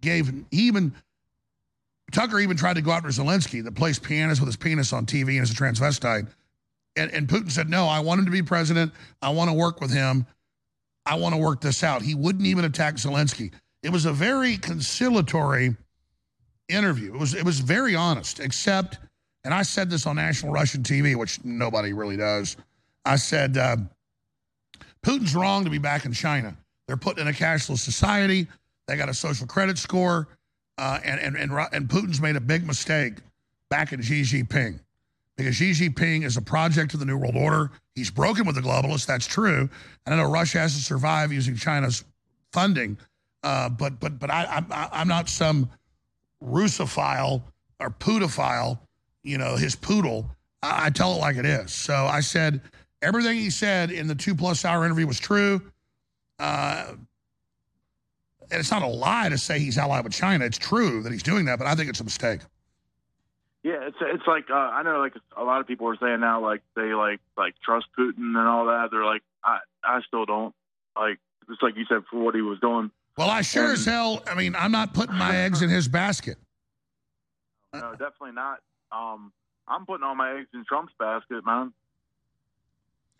gave, he even, Tucker even tried to go after Zelensky that plays pianist with his penis on TV and is a transvestite. And, and Putin said, No, I want him to be president. I want to work with him. I want to work this out. He wouldn't even attack Zelensky. it was a very conciliatory interview. It was it was very honest, except, and I said this on national Russian TV, which nobody really does. I said uh, Putin's wrong to be back in China. They're put in a cashless society. They got a social credit score, uh, and, and and and Putin's made a big mistake back in Xi Jinping because Xi Jinping is a project of the New World Order. He's broken with the globalists. That's true. And I know Russia has to survive using China's funding, uh, but but but I, I'm I'm not some Russophile or Putophile. You know his poodle. I, I tell it like it is. So I said everything he said in the two plus hour interview was true. Uh, and it's not a lie to say he's allied with China. It's true that he's doing that, but I think it's a mistake. Yeah, it's it's like uh, I know like a lot of people are saying now like they like like trust Putin and all that. They're like I I still don't like just like you said for what he was doing. Well, I sure And- as hell. I mean, I'm not putting my eggs in his basket. No, definitely not. Um, I'm putting all my eggs in Trump's basket, man.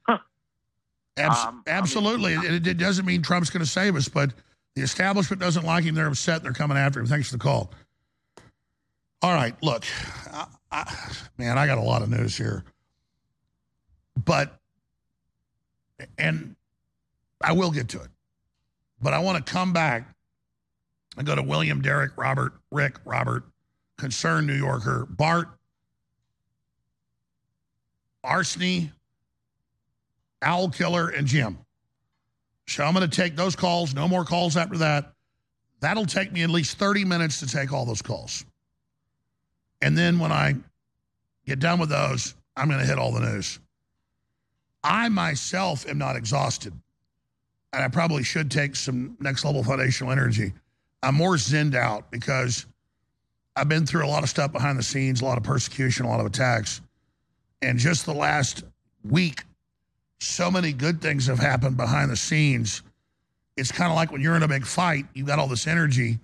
Abs- Um, absolutely. it, it doesn't mean Trump's going to save us, but the establishment doesn't like him. They're upset. They're coming after him. Thanks for the call. All right, look, I, I, man, I got a lot of news here, but and I will get to it, but I want to come back and go to William, Derek, Robert, Rick, Robert, concerned New Yorker, Bart, Arseny, Owl Killer, and Jim. So I'm going to take those calls. No more calls after that. That'll take me at least 30 minutes to take all those calls. And then when I get done with those, I'm going to hit all the news. I myself am not exhausted. And I probably should take some next level foundational energy. I'm more zenned out because I've been through a lot of stuff behind the scenes, a lot of persecution, a lot of attacks. And just the last week, so many good things have happened behind the scenes. It's kind of like when you're in a big fight, you've got all this energy,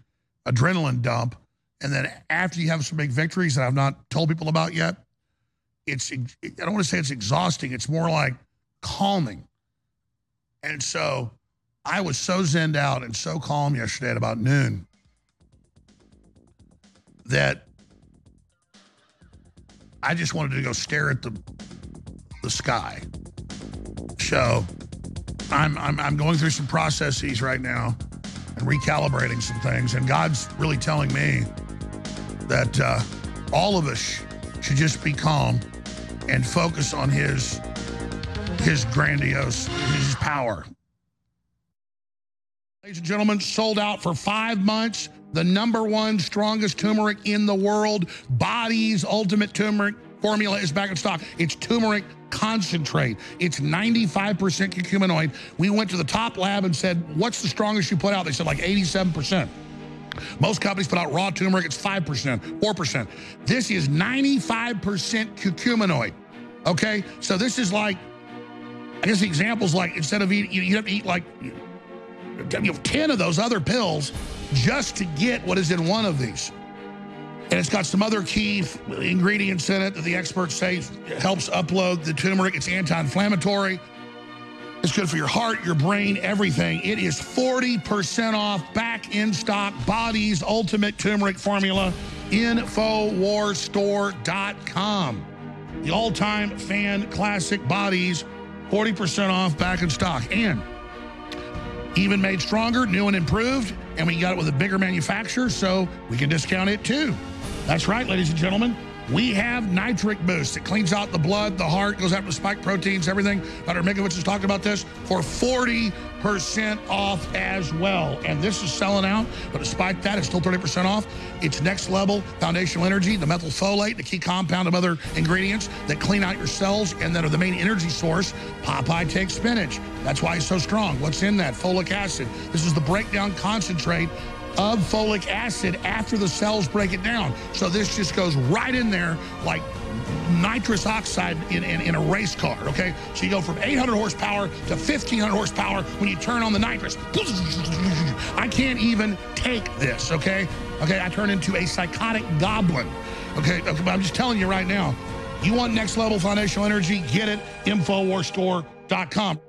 adrenaline dump, and then after you have some big victories that I've not told people about yet, it's I don't want to say it's exhausting. It's more like calming. And so I was so zenned out and so calm yesterday at about noon that I just wanted to go stare at the the sky. So I'm, I'm, I'm going through some processes right now and recalibrating some things. And God's really telling me that uh, all of us should just be calm and focus on His His grandiose His power. Ladies and gentlemen, sold out for five months. The number one strongest turmeric in the world, Bodease Ultimate Turmeric Formula is back in stock. It's turmeric concentrate. It's 95% curcuminoid. We went to the top lab and said, what's the strongest you put out? They said like 87%. Most companies put out raw turmeric, it's 5%, 4%. This is 95% curcuminoid. Okay? So this is like, I guess the example's like instead of eating, you have to eat like you have 10 of those other pills just to get what is in one of these. And it's got some other key ingredients in it that the experts say helps upload the turmeric. It's anti-inflammatory. It's good for your heart, your brain, everything. It is 40% off, back in stock, Bodease Ultimate Turmeric Formula, Infowarstore.com. The all-time fan classic Bodease, 40% off, back in stock. And even made stronger, new and improved, and we got it with a bigger manufacturer, so we can discount it too. That's right, ladies and gentlemen. We have Nitric Boost. It cleans out the blood, the heart, goes after the spike proteins, everything. Dr. Mikovits is talking about this for 40% off as well. And this is selling out, but despite that, it's still 30% off. It's next level foundational energy, the methylfolate, the key compound of other ingredients that clean out your cells and that are the main energy source. Popeye takes spinach. That's why it's so strong. What's in that? Folic acid. This is the breakdown concentrate of folic acid after the cells break it down. So this just goes right in there like nitrous oxide in, in, in a race car, okay? So you go from 800 horsepower to 1500 horsepower when you turn on the nitrous. I can't even take this, okay? Okay, I turn into a psychotic goblin, okay? okay but I'm just telling you right now, you want next level financial energy, get it, InfoWarsStore.com.